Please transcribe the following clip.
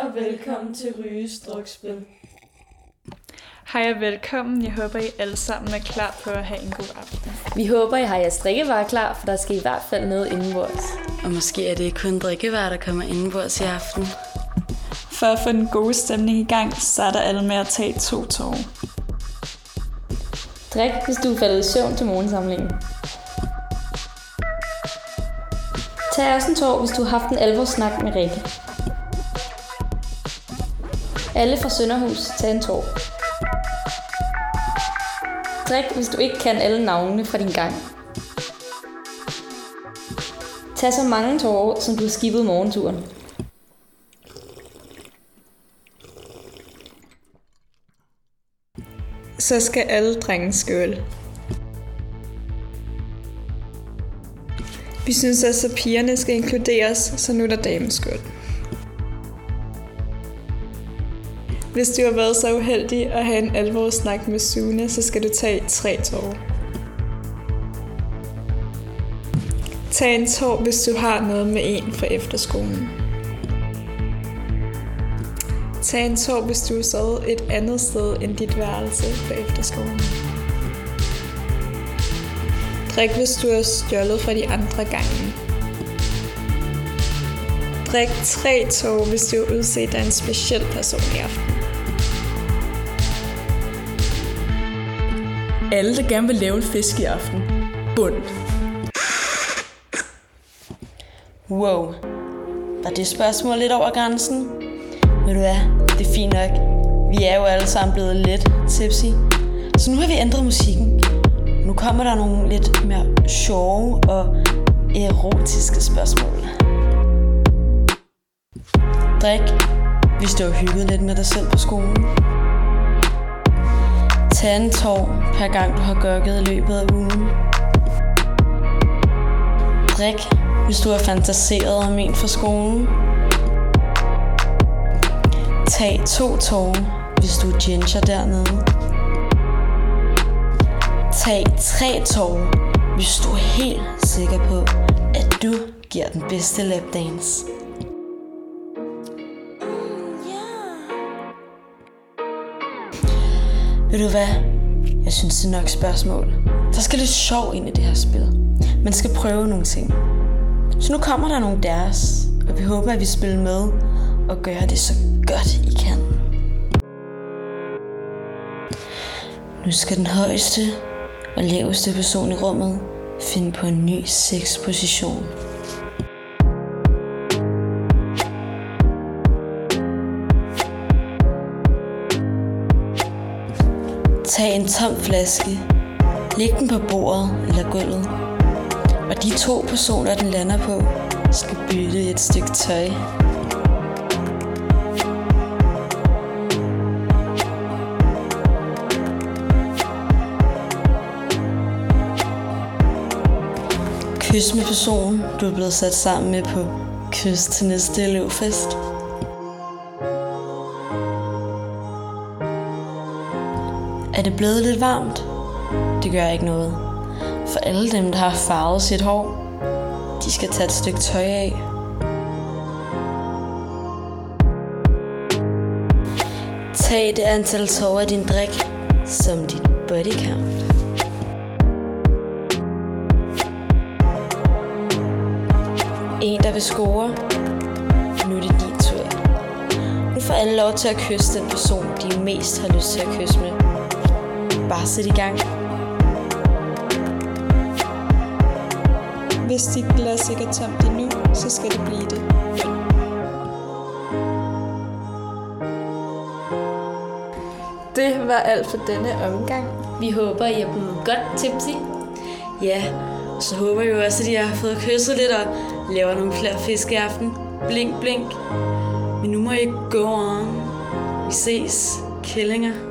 og velkommen til Ryges Drukspil. Hej og velkommen. Jeg håber, I alle sammen er klar på at have en god aften. Vi håber, I har jeres drikkevarer klar, for der skal i hvert fald noget indenbords. Og måske er det kun drikkevarer, der kommer indenbords i aften. For at få den gode stemning i gang, starter alle med at tage to tår. Drik, hvis du er faldet i søvn til morgensamlingen. Tag også en tår, hvis du har haft en alvorssnak med Rikke. Alle fra Sønderhus, tag en tår. Drik, hvis du ikke kan alle navnene fra din gang. Tag så mange tårer, som du har skibet morgenturen. Så skal alle drenge skøle. Vi synes også, at pigerne skal inkluderes, så nu er der dameskål. Hvis du har været så uheldig at have en alvorssnak med Sune, så skal du tage tre tårer. Tag en tår, hvis du har noget med en fra efterskolen. Tag en tår, hvis du er sovet et andet sted end dit værelse på efterskolen. Drik, hvis du er stjålet fra de andre gange. Drik tre tår, hvis du har udset dig en speciel person i aften. Alle, der gerne vil lave en fisk i aften. Bund. Wow. Var det spørgsmål lidt over grænsen? Ved du hvad, det er fint nok. Vi er jo alle sammen blevet lidt tipsy. Så nu har vi ændret musikken. Nu kommer der nogle lidt mere sjove og erotiske spørgsmål. Drik, hvis du har hygget lidt med dig selv på skolen. Tag en tår per gang du har gokket i løbet af ugen. Drik, hvis du har fantaseret om en fra skolen. Tag to tårer, hvis du er ginger dernede. Tag tre tårer, hvis du er helt sikker på, at du giver den bedste lapdance. Ved du hvad? Jeg synes, det er nok spørgsmål. Der skal lidt sjov ind i det her spil. Man skal prøve nogle ting. Så nu kommer der nogle deres, og vi håber, at vi spiller med og gør det så godt I kan. Nu skal den højeste og laveste person i rummet finde på en ny sexposition. Tag en tom flaske, læg den på bordet eller gulvet, og de to personer, den lander på, skal bytte et stykke tøj. Kys med personen, du er blevet sat sammen med på kys til næste elevfest. Er det blevet lidt varmt? Det gør ikke noget. For alle dem, der har farvet sit hår, de skal tage et stykke tøj af. Tag det antal tårer af din drik som dit body count. En, der vil score. Nu er det din tur. Nu får alle lov til at kysse den person, de mest har lyst til at kysse med. Bare sæt i gang. Hvis dit glas ikke er tomt endnu, så skal det blive det. Det var alt for denne omgang. Vi håber, I er blevet godt tipsy. Ja, og så håber jeg jo også, at I har fået kysset lidt og laver nogle flere fisk i aften. Blink, blink. Men nu må I gå on. Vi ses, kællinger.